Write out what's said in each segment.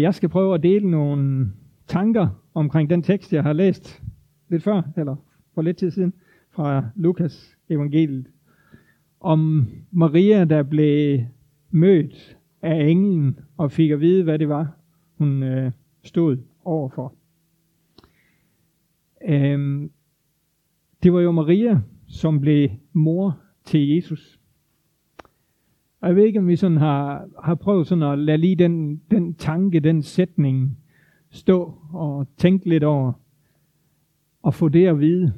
Jeg skal prøve at dele nogle tanker omkring den tekst, jeg har læst lidt før, eller for lidt tid siden, fra Lukas evangeliet. Om Maria, der blev mødt af englen og fik at vide, hvad det var, hun øh, stod overfor. Øhm, det var jo Maria, som blev mor til Jesus. Og jeg ved ikke, om vi sådan har, har prøvet sådan at lade lige den, den tanke, den sætning stå og tænke lidt over og få det at vide.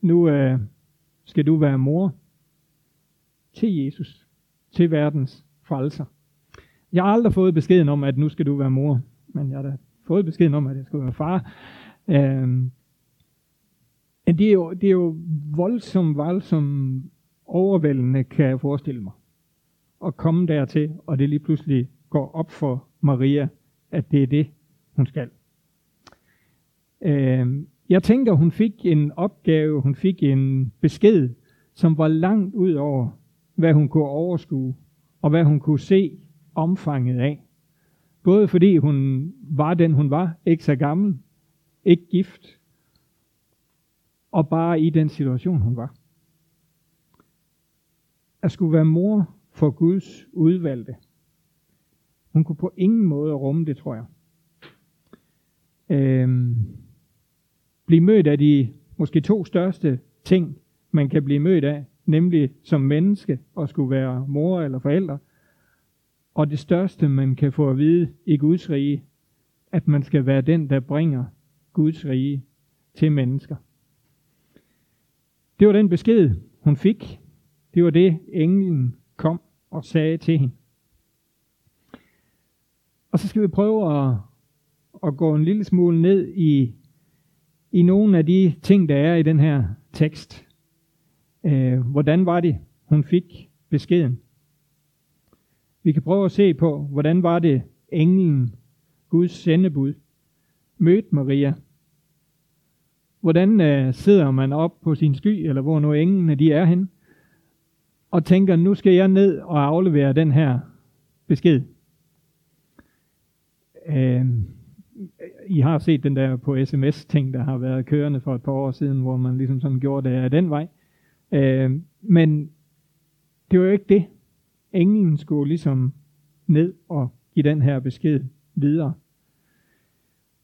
Nu øh, skal du være mor til Jesus, til verdens frelser. Jeg har aldrig fået beskeden om, at nu skal du være mor, men jeg har da fået beskeden om, at jeg skal være far. Øh, det er jo, det er jo voldsomt, voldsomt overvældende, kan jeg forestille mig. At komme dertil, og det lige pludselig går op for Maria, at det er det, hun skal. Øh, jeg tænker, hun fik en opgave, hun fik en besked, som var langt ud over, hvad hun kunne overskue, og hvad hun kunne se omfanget af. Både fordi hun var den, hun var, ikke så gammel, ikke gift, og bare i den situation, hun var. At skulle være mor for Guds udvalgte. Hun kunne på ingen måde rumme det, tror jeg. Øhm, blive mødt af de måske to største ting, man kan blive mødt af, nemlig som menneske og skulle være mor eller forældre. Og det største, man kan få at vide i Guds rige, at man skal være den, der bringer Guds rige til mennesker. Det var den besked, hun fik. Det var det, englen kom og sagde til hende. Og så skal vi prøve at, at gå en lille smule ned i, i nogle af de ting, der er i den her tekst. Øh, hvordan var det, hun fik beskeden? Vi kan prøve at se på, hvordan var det, englen, Guds sendebud, mødte Maria Hvordan øh, sidder man op på sin sky, eller hvor nu englene de er hen, og tænker, nu skal jeg ned og aflevere den her besked. Øh, I har set den der på sms-ting, der har været kørende for et par år siden, hvor man ligesom sådan gjorde det af den vej. Øh, men det var jo ikke det. Englen skulle ligesom ned og give den her besked videre.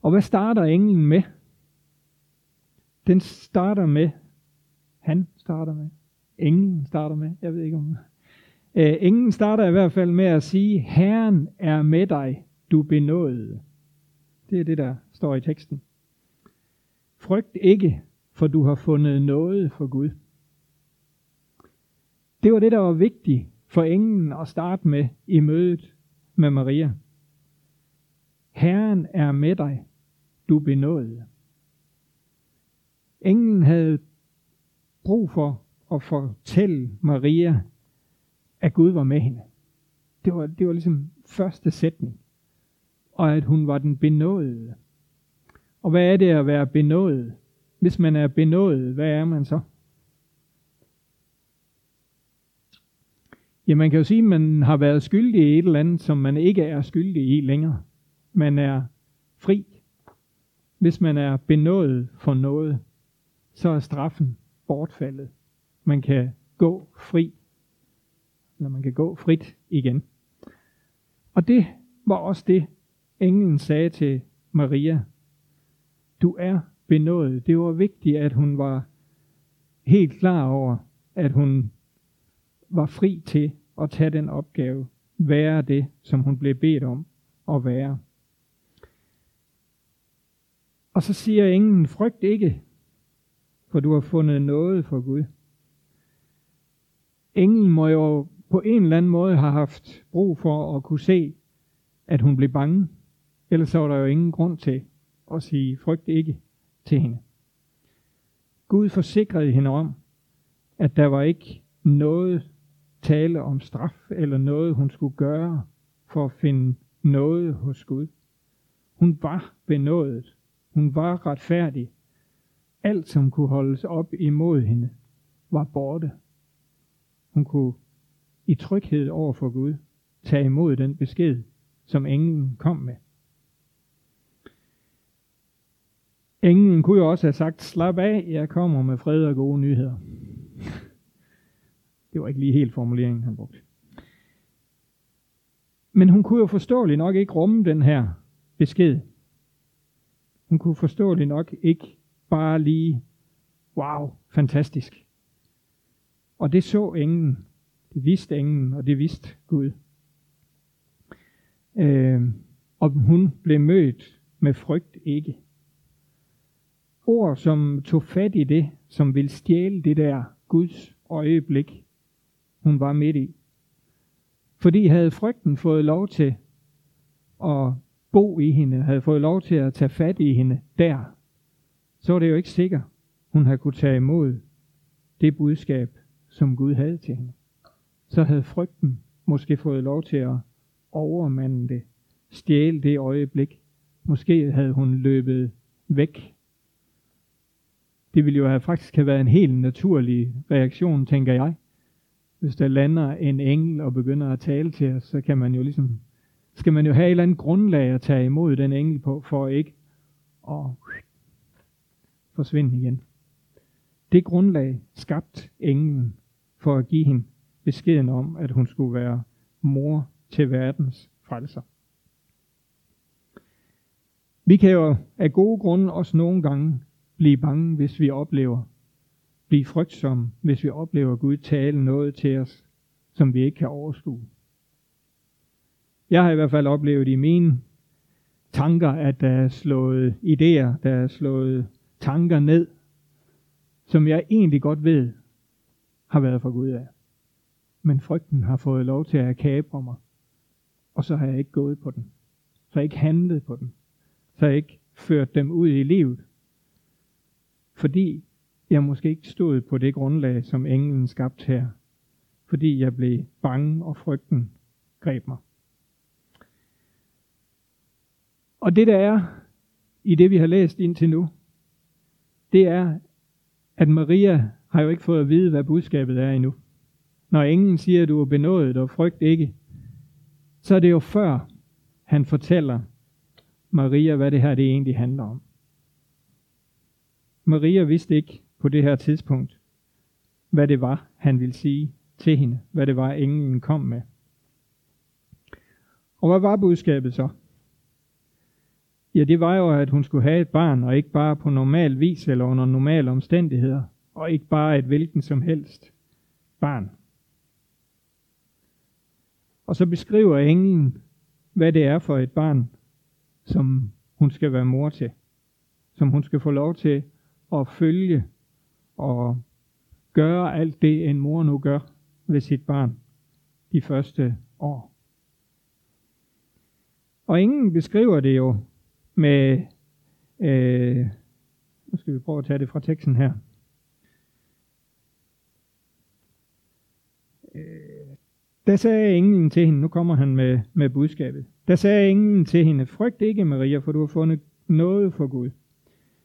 Og hvad starter englen med? Den starter med, han starter med, englen starter med, jeg ved ikke om, øh, englen starter i hvert fald med at sige, Herren er med dig, du benåede. Det er det, der står i teksten. Frygt ikke, for du har fundet noget for Gud. Det var det, der var vigtigt for englen at starte med i mødet med Maria. Herren er med dig, du benåede. Englen havde brug for at fortælle Maria, at Gud var med hende. Det var, det var ligesom første sætning. Og at hun var den benådede. Og hvad er det at være benådet? Hvis man er benådet, hvad er man så? Ja, man kan jo sige, at man har været skyldig i et eller andet, som man ikke er skyldig i længere. Man er fri, hvis man er benådet for noget så er straffen bortfaldet. Man kan gå fri, eller man kan gå frit igen. Og det var også det, englen sagde til Maria. Du er benådet. Det var vigtigt, at hun var helt klar over, at hun var fri til at tage den opgave, være det, som hun blev bedt om at være. Og så siger englen, frygt ikke, for du har fundet noget for Gud. Englen må jo på en eller anden måde have haft brug for at kunne se, at hun blev bange. Ellers var der jo ingen grund til at sige frygt ikke til hende. Gud forsikrede hende om, at der var ikke noget tale om straf eller noget, hun skulle gøre for at finde noget hos Gud. Hun var benådet. Hun var retfærdig alt, som kunne holdes op imod hende, var borte. Hun kunne i tryghed over for Gud tage imod den besked, som englen kom med. Englen kunne jo også have sagt, slap af, jeg kommer med fred og gode nyheder. Det var ikke lige helt formuleringen, han brugte. Men hun kunne jo forståeligt nok ikke rumme den her besked. Hun kunne forståeligt nok ikke bare lige, wow, fantastisk. Og det så ingen. Det vidste ingen, og det vidste Gud. Øh, og hun blev mødt med frygt ikke. Ord, som tog fat i det, som ville stjæle det der Guds øjeblik, hun var midt i. Fordi havde frygten fået lov til at bo i hende, havde fået lov til at tage fat i hende der, så var det jo ikke sikkert, hun havde kunne tage imod det budskab, som Gud havde til hende. Så havde frygten måske fået lov til at overmande det, stjæle det øjeblik. Måske havde hun løbet væk. Det ville jo have faktisk have været en helt naturlig reaktion, tænker jeg. Hvis der lander en engel og begynder at tale til os, så kan man jo ligesom, skal man jo have et eller andet grundlag at tage imod den engel på, for ikke at forsvinde igen. Det grundlag skabt englen for at give hende beskeden om, at hun skulle være mor til verdens frelser. Vi kan jo af gode grunde også nogle gange blive bange, hvis vi oplever, blive frygtsomme, hvis vi oplever Gud tale noget til os, som vi ikke kan overskue. Jeg har i hvert fald oplevet i mine tanker, at der er slået idéer, der er slået tanker ned, som jeg egentlig godt ved, har været fra Gud af. Men frygten har fået lov til at kabre mig, og så har jeg ikke gået på den. Så har jeg ikke handlet på den. Så har jeg ikke ført dem ud i livet. Fordi jeg måske ikke stod på det grundlag, som englen skabte her. Fordi jeg blev bange, og frygten greb mig. Og det der er i det, vi har læst indtil nu, det er, at Maria har jo ikke fået at vide, hvad budskabet er endnu. Når englen siger, at du er benådet og frygt ikke, så er det jo før han fortæller Maria, hvad det her det egentlig handler om. Maria vidste ikke på det her tidspunkt, hvad det var, han ville sige til hende, hvad det var, englen kom med. Og hvad var budskabet så? Ja, det var jo, at hun skulle have et barn, og ikke bare på normal vis eller under normale omstændigheder, og ikke bare et hvilken som helst barn. Og så beskriver englen, hvad det er for et barn, som hun skal være mor til. Som hun skal få lov til at følge og gøre alt det, en mor nu gør ved sit barn de første år. Og ingen beskriver det jo med, øh, nu skal vi prøve at tage det fra teksten her. Der sagde englen til hende, nu kommer han med, med budskabet. Der sagde englen til hende, frygt ikke Maria, for du har fundet noget for Gud.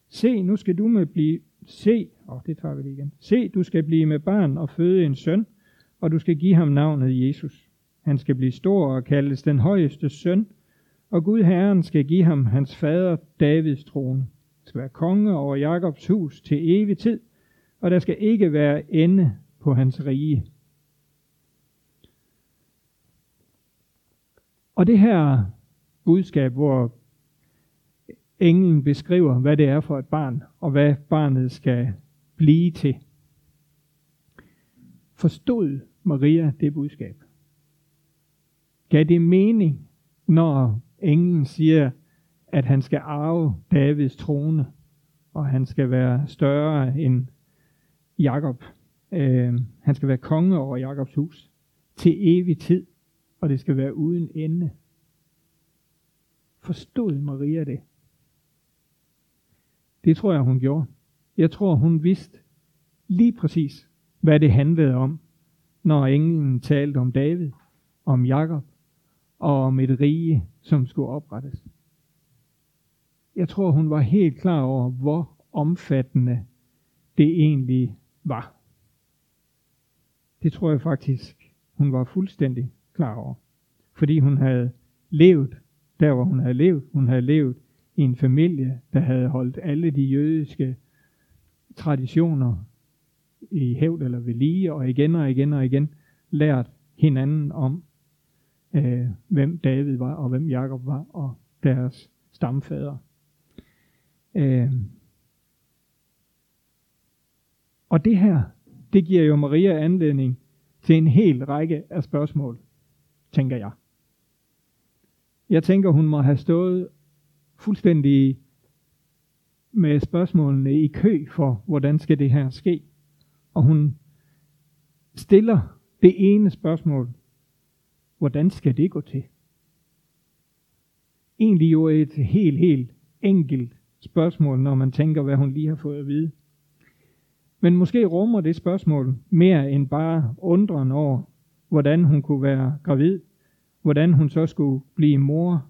Se, nu skal du med blive, se, og oh, det tager vi lige igen. Se, du skal blive med barn og føde en søn, og du skal give ham navnet Jesus. Han skal blive stor og kaldes den højeste søn, og Gud Herren skal give ham hans fader Davids trone. Han skal være konge over Jakobs hus til evig tid, og der skal ikke være ende på hans rige. Og det her budskab, hvor englen beskriver, hvad det er for et barn, og hvad barnet skal blive til. Forstod Maria det budskab? Gav det mening, når englen siger, at han skal arve Davids trone, og han skal være større end Jakob. Øh, han skal være konge over Jakobs hus til evig tid, og det skal være uden ende. Forstod Maria det? Det tror jeg, hun gjorde. Jeg tror, hun vidste lige præcis, hvad det handlede om, når englen talte om David, om Jakob og om et rige, som skulle oprettes. Jeg tror, hun var helt klar over, hvor omfattende det egentlig var. Det tror jeg faktisk, hun var fuldstændig klar over. Fordi hun havde levet der hvor hun havde levet. Hun havde levet i en familie, der havde holdt alle de jødiske traditioner i hævd eller ved lige, og igen og igen og igen lært hinanden om, øh, hvem David var, og hvem Jakob var, og deres stamfader. Øh, og det her, det giver jo Maria anledning til en hel række af spørgsmål, tænker jeg. Jeg tænker, hun må have stået fuldstændig med spørgsmålene i kø for, hvordan skal det her ske. Og hun stiller det ene spørgsmål, hvordan skal det gå til? Egentlig jo et helt, helt enkelt spørgsmål, når man tænker, hvad hun lige har fået at vide. Men måske rummer det spørgsmål mere end bare undren over, hvordan hun kunne være gravid, hvordan hun så skulle blive mor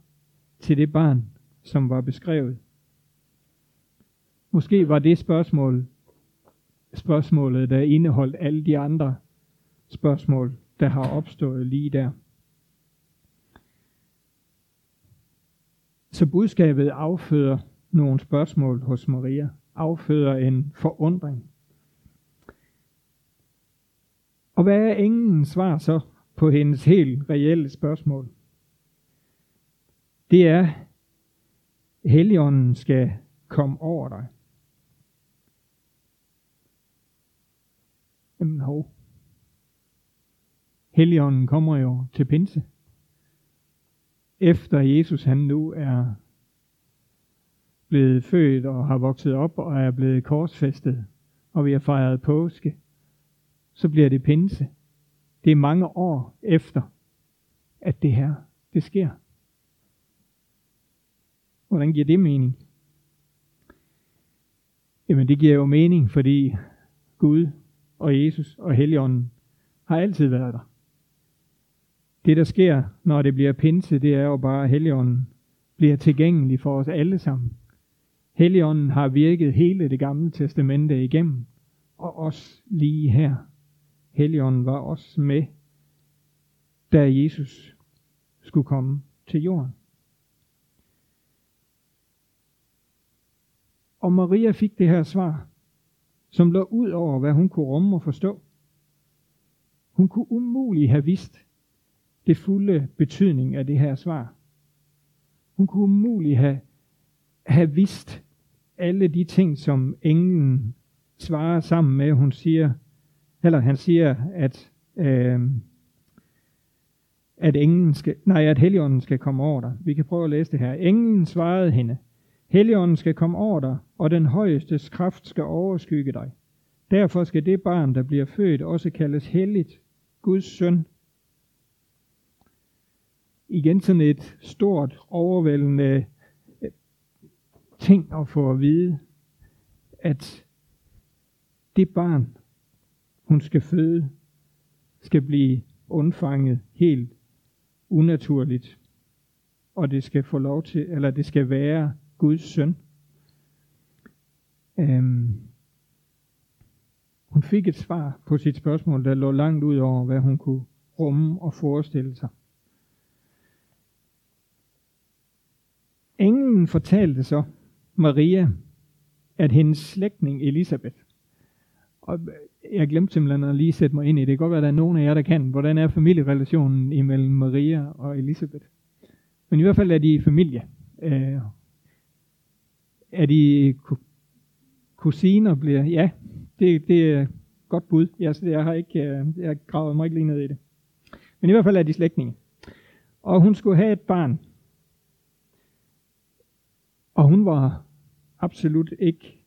til det barn, som var beskrevet. Måske var det spørgsmål spørgsmålet, der indeholdt alle de andre spørgsmål, der har opstået lige der. Så budskabet afføder nogle spørgsmål hos Maria, afføder en forundring. Og hvad er ingen svar så på hendes helt reelle spørgsmål? Det er, Helligånden skal komme over dig. Jamen hov. Helligånden kommer jo til pinse. Efter Jesus han nu er blevet født og har vokset op og er blevet korsfæstet, og vi har fejret påske, så bliver det pinse. Det er mange år efter, at det her, det sker. Hvordan giver det mening? Jamen det giver jo mening, fordi Gud og Jesus og Helligånden har altid været der. Det der sker, når det bliver pinse, det er jo bare, at Helligånden bliver tilgængelig for os alle sammen. Helligånden har virket hele det gamle testamente igennem, og også lige her. Helligånden var også med, da Jesus skulle komme til jorden. Og Maria fik det her svar, som lå ud over, hvad hun kunne rumme og forstå. Hun kunne umuligt have vidst det fulde betydning af det her svar. Hun kunne umuligt have, have vidst alle de ting, som englen svarer sammen med. Hun siger, eller han siger, at, øh, at englen skal, nej, at heligånden skal komme over dig. Vi kan prøve at læse det her. Englen svarede hende, Helligånden skal komme over dig, og den højeste kraft skal overskygge dig. Derfor skal det barn, der bliver født, også kaldes helligt, Guds søn. Igen sådan et stort, overvældende øh, ting at få at vide, at det barn, hun skal føde, skal blive undfanget helt unaturligt. Og det skal få lov til, eller det skal være Guds søn. Øhm, hun fik et svar på sit spørgsmål, der lå langt ud over, hvad hun kunne rumme og forestille sig. Englen fortalte så Maria, at hendes slægtning Elisabeth, og jeg glemte simpelthen at lige sætte mig ind i det. Det kan godt være, at der er nogen af jer, der kan. Hvordan er familierelationen imellem Maria og Elisabeth? Men i hvert fald er de familie. Øh, er de kusiner bliver, ja, det, det er godt bud. Jeg, jeg har ikke, øh, jeg gravet mig ikke lige ned i det. Men i hvert fald er de slægtninge. Og hun skulle have et barn. Og hun var absolut ikke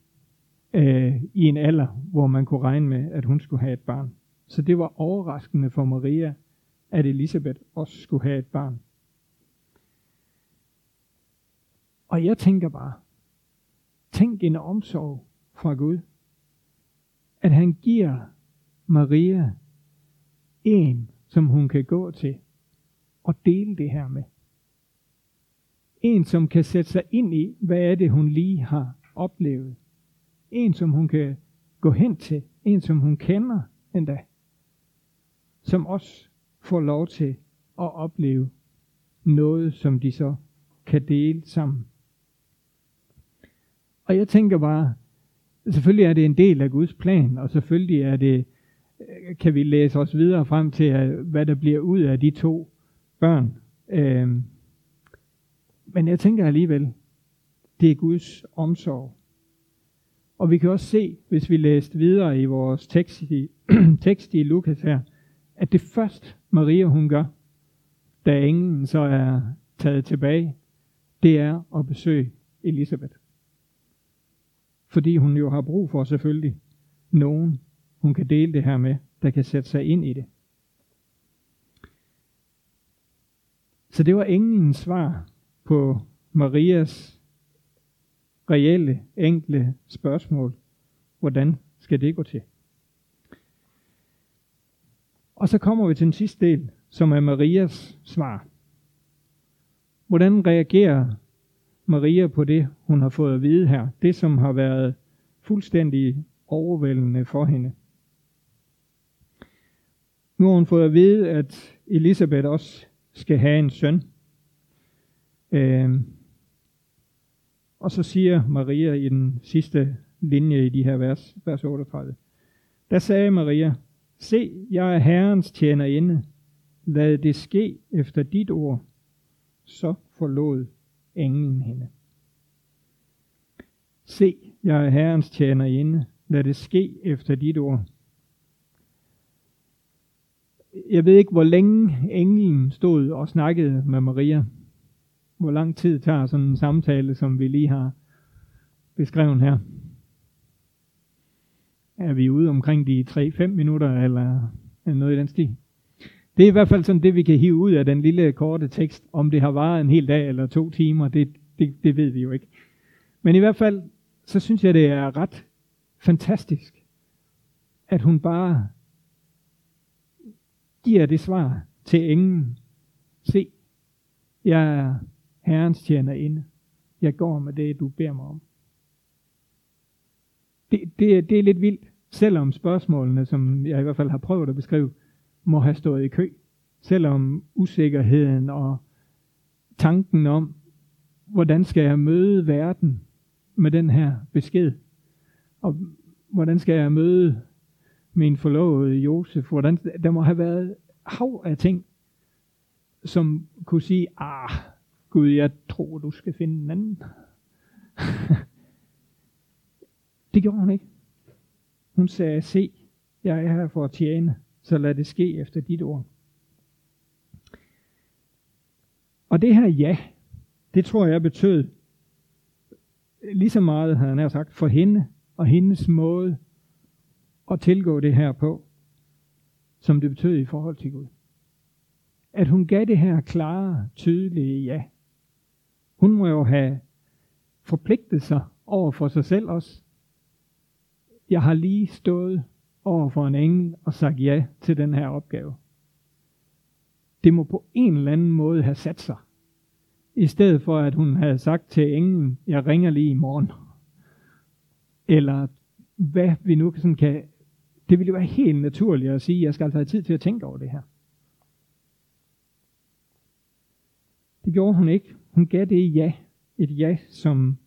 øh, i en alder, hvor man kunne regne med, at hun skulle have et barn. Så det var overraskende for Maria, at Elisabeth også skulle have et barn. Og jeg tænker bare, tænk en omsorg fra Gud, at han giver Maria en, som hun kan gå til og dele det her med. En, som kan sætte sig ind i, hvad er det, hun lige har oplevet. En, som hun kan gå hen til. En, som hun kender endda. Som også får lov til at opleve noget, som de så kan dele sammen. Og jeg tænker bare, selvfølgelig er det en del af Guds plan, og selvfølgelig er det, øh, kan vi læse os videre frem til, hvad der bliver ud af de to børn. Øhm, men jeg tænker alligevel, det er Guds omsorg. Og vi kan også se, hvis vi læste videre i vores tekst i, tekst i Lukas her, at det først Maria hun gør, da englen så er taget tilbage, det er at besøge Elisabeth. Fordi hun jo har brug for selvfølgelig nogen, hun kan dele det her med, der kan sætte sig ind i det. Så det var englens svar på Marias reelle, enkle spørgsmål. Hvordan skal det gå til? Og så kommer vi til den sidste del, som er Marias svar. Hvordan reagerer Maria på det, hun har fået at vide her? Det, som har været fuldstændig overvældende for hende. Nu har hun fået at vide, at Elisabeth også skal have en søn. Øh, og så siger Maria i den sidste linje i de her vers, vers 38. Der sagde Maria, se, jeg er Herrens tjenerinde. Lad det ske efter dit ord. Så forlod englen hende. Se, jeg er Herrens tjenerinde. Lad det ske efter dit ord. Jeg ved ikke, hvor længe englen stod og snakkede med Maria. Hvor lang tid tager sådan en samtale, som vi lige har beskrevet her? Er vi ude omkring de 3-5 minutter, eller noget i den stil? Det er i hvert fald sådan det, vi kan hive ud af den lille korte tekst. Om det har varet en hel dag eller to timer, det, det, det ved vi jo ikke. Men i hvert fald, så synes jeg, det er ret fantastisk, at hun bare giver det svar til engen. Se, jeg Herrens tjener inde. Jeg går med det, du beder mig om. Det, det, det er lidt vildt, selvom spørgsmålene, som jeg i hvert fald har prøvet at beskrive, må have stået i kø. Selvom usikkerheden og tanken om, hvordan skal jeg møde verden med den her besked? Og hvordan skal jeg møde min forlovede Josef? Hvordan, der må have været hav af ting, som kunne sige, ah, Gud, jeg tror, du skal finde en anden. det gjorde hun ikke. Hun sagde, se, jeg er her for at tjene, så lad det ske efter dit ord. Og det her ja, det tror jeg betød lige så meget, havde han sagt, for hende og hendes måde at tilgå det her på, som det betød i forhold til Gud. At hun gav det her klare, tydelige ja. Hun må jo have forpligtet sig over for sig selv også. Jeg har lige stået over for en engel og sagt ja til den her opgave. Det må på en eller anden måde have sat sig. I stedet for at hun havde sagt til englen, jeg ringer lige i morgen. Eller hvad vi nu sådan kan... Det ville jo være helt naturligt at sige, jeg skal altså have tid til at tænke over det her. Det gjorde hun ikke. Hun gav det ja. Et ja, som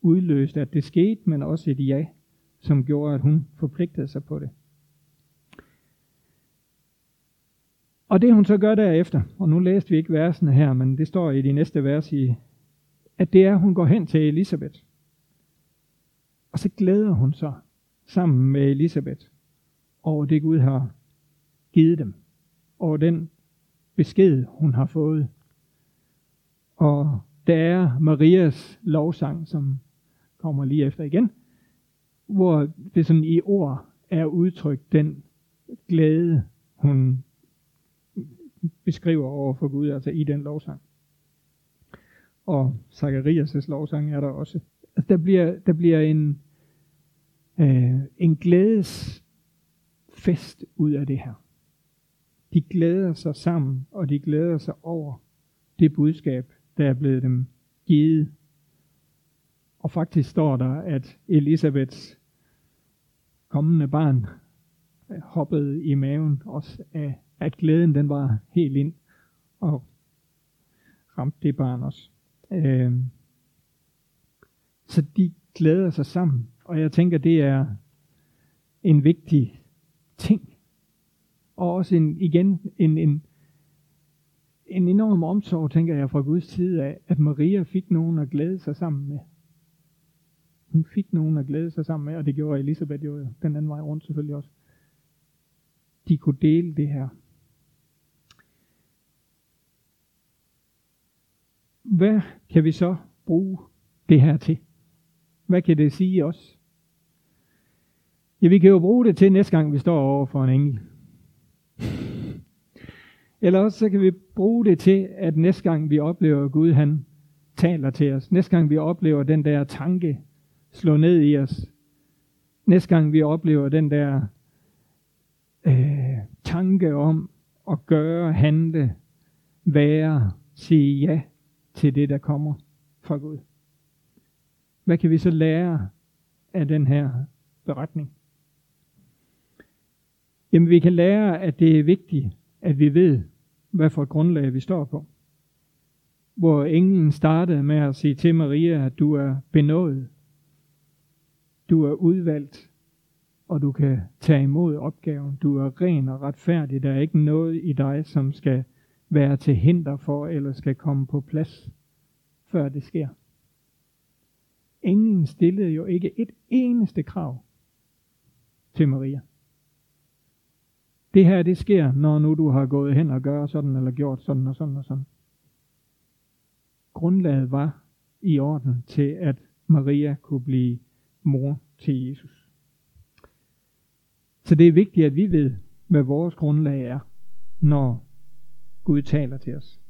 udløste, at det skete, men også et ja, som gjorde, at hun forpligtede sig på det. Og det hun så gør derefter, og nu læste vi ikke versene her, men det står i de næste vers i, at det er, at hun går hen til Elisabeth. Og så glæder hun sig sammen med Elisabeth over det Gud har givet dem. Over den besked, hun har fået og der er Marias lovsang, som kommer lige efter igen, hvor det sådan i ord er udtrykt den glæde, hun beskriver over for Gud, altså i den lovsang. Og Zacharias' lovsang er der også. Altså der bliver, der bliver en, øh, en glædes fest ud af det her. De glæder sig sammen, og de glæder sig over det budskab, der er blevet dem givet. Og faktisk står der, at Elisabeths kommende barn hoppede i maven også af, at glæden den var helt ind og ramte det barn også. Øh, så de glæder sig sammen, og jeg tænker, det er en vigtig ting. Og også en, igen en, en, en enorm omsorg, tænker jeg, fra Guds side af, at Maria fik nogen at glæde sig sammen med. Hun fik nogen at glæde sig sammen med, og det gjorde Elisabeth jo den anden vej rundt selvfølgelig også. De kunne dele det her. Hvad kan vi så bruge det her til? Hvad kan det sige os? Ja, vi kan jo bruge det til næste gang, vi står over for en engel. Eller også så kan vi bruge det til, at næste gang vi oplever, at Gud han taler til os. Næste gang vi oplever den der tanke slå ned i os. Næste gang vi oplever den der øh, tanke om at gøre, handle, være, sige ja til det, der kommer fra Gud. Hvad kan vi så lære af den her beretning? Jamen vi kan lære, at det er vigtigt, at vi ved, hvad for et grundlag vi står på. Hvor englen startede med at sige til Maria, at du er benået. Du er udvalgt, og du kan tage imod opgaven. Du er ren og retfærdig. Der er ikke noget i dig, som skal være til hinder for, eller skal komme på plads, før det sker. Englen stillede jo ikke et eneste krav til Maria. Det her, det sker, når nu du har gået hen og gør sådan, eller gjort sådan og sådan og sådan. Grundlaget var i orden til, at Maria kunne blive mor til Jesus. Så det er vigtigt, at vi ved, hvad vores grundlag er, når Gud taler til os.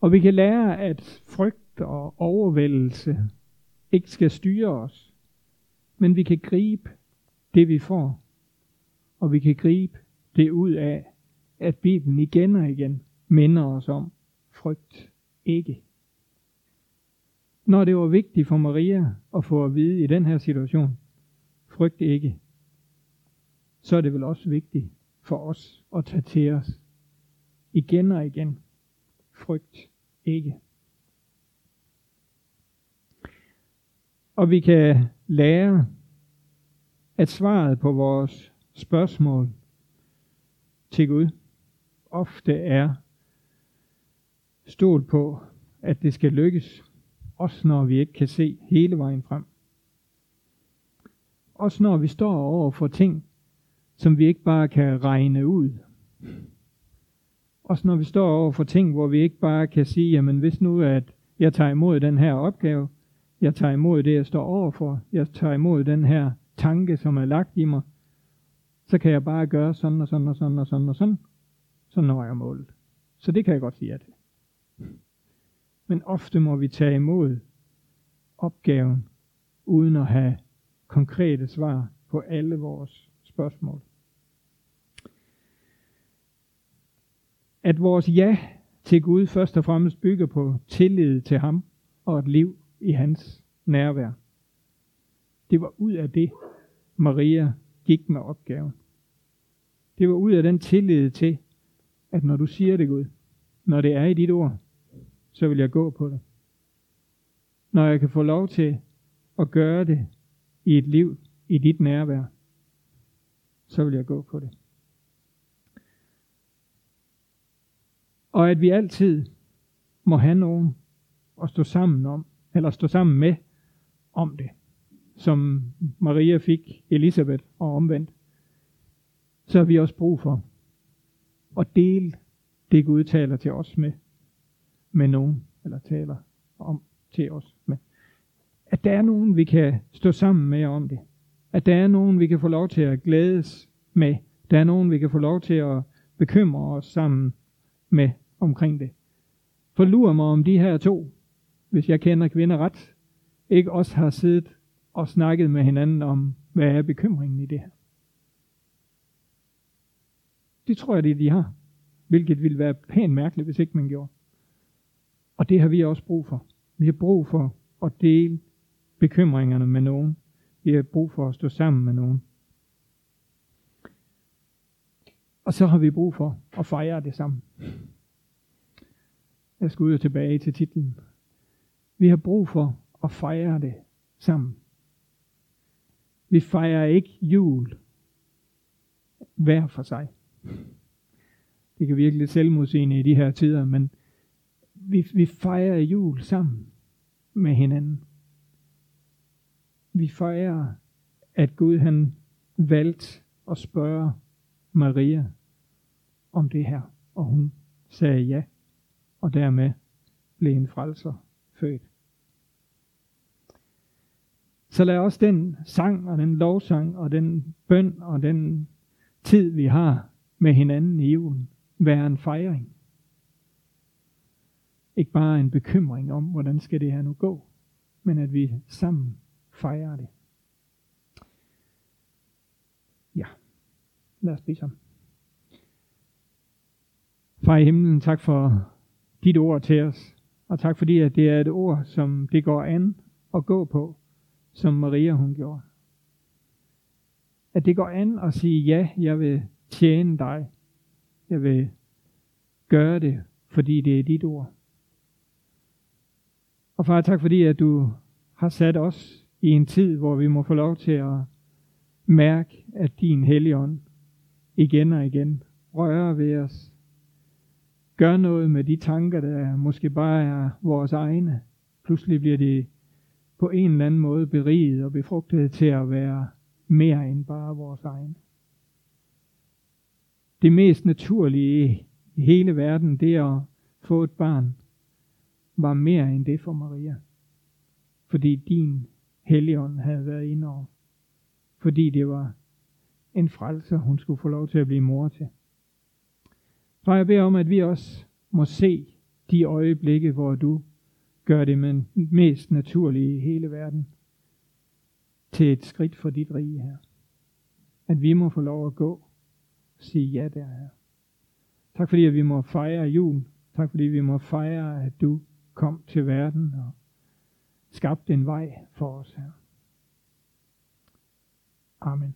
Og vi kan lære, at frygt og overvældelse ikke skal styre os, men vi kan gribe det, vi får og vi kan gribe det ud af, at Bibelen igen og igen minder os om, frygt ikke. Når det var vigtigt for Maria at få at vide i den her situation, frygt ikke, så er det vel også vigtigt for os at tage til os igen og igen. Frygt ikke. Og vi kan lære, at svaret på vores spørgsmål til Gud ofte er stol på, at det skal lykkes, også når vi ikke kan se hele vejen frem. Også når vi står over for ting, som vi ikke bare kan regne ud. Også når vi står over for ting, hvor vi ikke bare kan sige, jamen hvis nu at jeg tager imod den her opgave, jeg tager imod det, jeg står overfor, jeg tager imod den her tanke, som er lagt i mig, så kan jeg bare gøre sådan og sådan og sådan og sådan og sådan, så når jeg målet. Så det kan jeg godt sige ja til. Men ofte må vi tage imod opgaven, uden at have konkrete svar på alle vores spørgsmål. At vores ja til Gud først og fremmest bygger på tillid til ham og et liv i hans nærvær. Det var ud af det, Maria gik med opgaven. Det var ud af den tillid til, at når du siger det Gud, når det er i dit ord, så vil jeg gå på det. Når jeg kan få lov til at gøre det i et liv, i dit nærvær, så vil jeg gå på det. Og at vi altid må have nogen at stå sammen om, eller stå sammen med om det som Maria fik Elisabeth og omvendt, så har vi også brug for at dele det Gud taler til os med, med nogen, eller taler om til os med. At der er nogen, vi kan stå sammen med om det. At der er nogen, vi kan få lov til at glædes med. Der er nogen, vi kan få lov til at bekymre os sammen med omkring det. For lurer mig om de her to, hvis jeg kender kvinder ret, ikke også har siddet og snakket med hinanden om, hvad er bekymringen i det her. Det tror jeg, det er, de har. Hvilket ville være pænt mærkeligt, hvis ikke man gjorde. Og det har vi også brug for. Vi har brug for at dele bekymringerne med nogen. Vi har brug for at stå sammen med nogen. Og så har vi brug for at fejre det sammen. Jeg skal ud og tilbage til titlen. Vi har brug for at fejre det sammen. Vi fejrer ikke jul hver for sig. Det kan virke lidt selvmodsigende i de her tider, men vi, vi fejrer jul sammen med hinanden. Vi fejrer, at Gud han valgte at spørge Maria om det her, og hun sagde ja, og dermed blev en frelser født. Så lad også den sang og den lovsang og den bøn og den tid, vi har med hinanden i julen, være en fejring. Ikke bare en bekymring om, hvordan skal det her nu gå, men at vi sammen fejrer det. Ja, lad os bede sammen. Far i himlen, tak for dit ord til os, og tak fordi, at det er et ord, som det går an at gå på, som Maria hun gjorde. At det går an at sige, ja, jeg vil tjene dig. Jeg vil gøre det, fordi det er dit ord. Og far, tak fordi, at du har sat os i en tid, hvor vi må få lov til at mærke, at din helligånd igen og igen rører ved os. Gør noget med de tanker, der måske bare er vores egne. Pludselig bliver de på en eller anden måde beriget og befrugtet til at være mere end bare vores egne. Det mest naturlige i hele verden, det at få et barn, var mere end det for Maria. Fordi din helligånd havde været inde over. Fordi det var en frelser, hun skulle få lov til at blive mor til. Far, jeg beder om, at vi også må se de øjeblikke, hvor du gør det med mest naturlige i hele verden til et skridt for dit rige her. At vi må få lov at gå og sige ja der her. Tak fordi at vi må fejre jul. Tak fordi vi må fejre, at du kom til verden og skabte en vej for os her. Amen.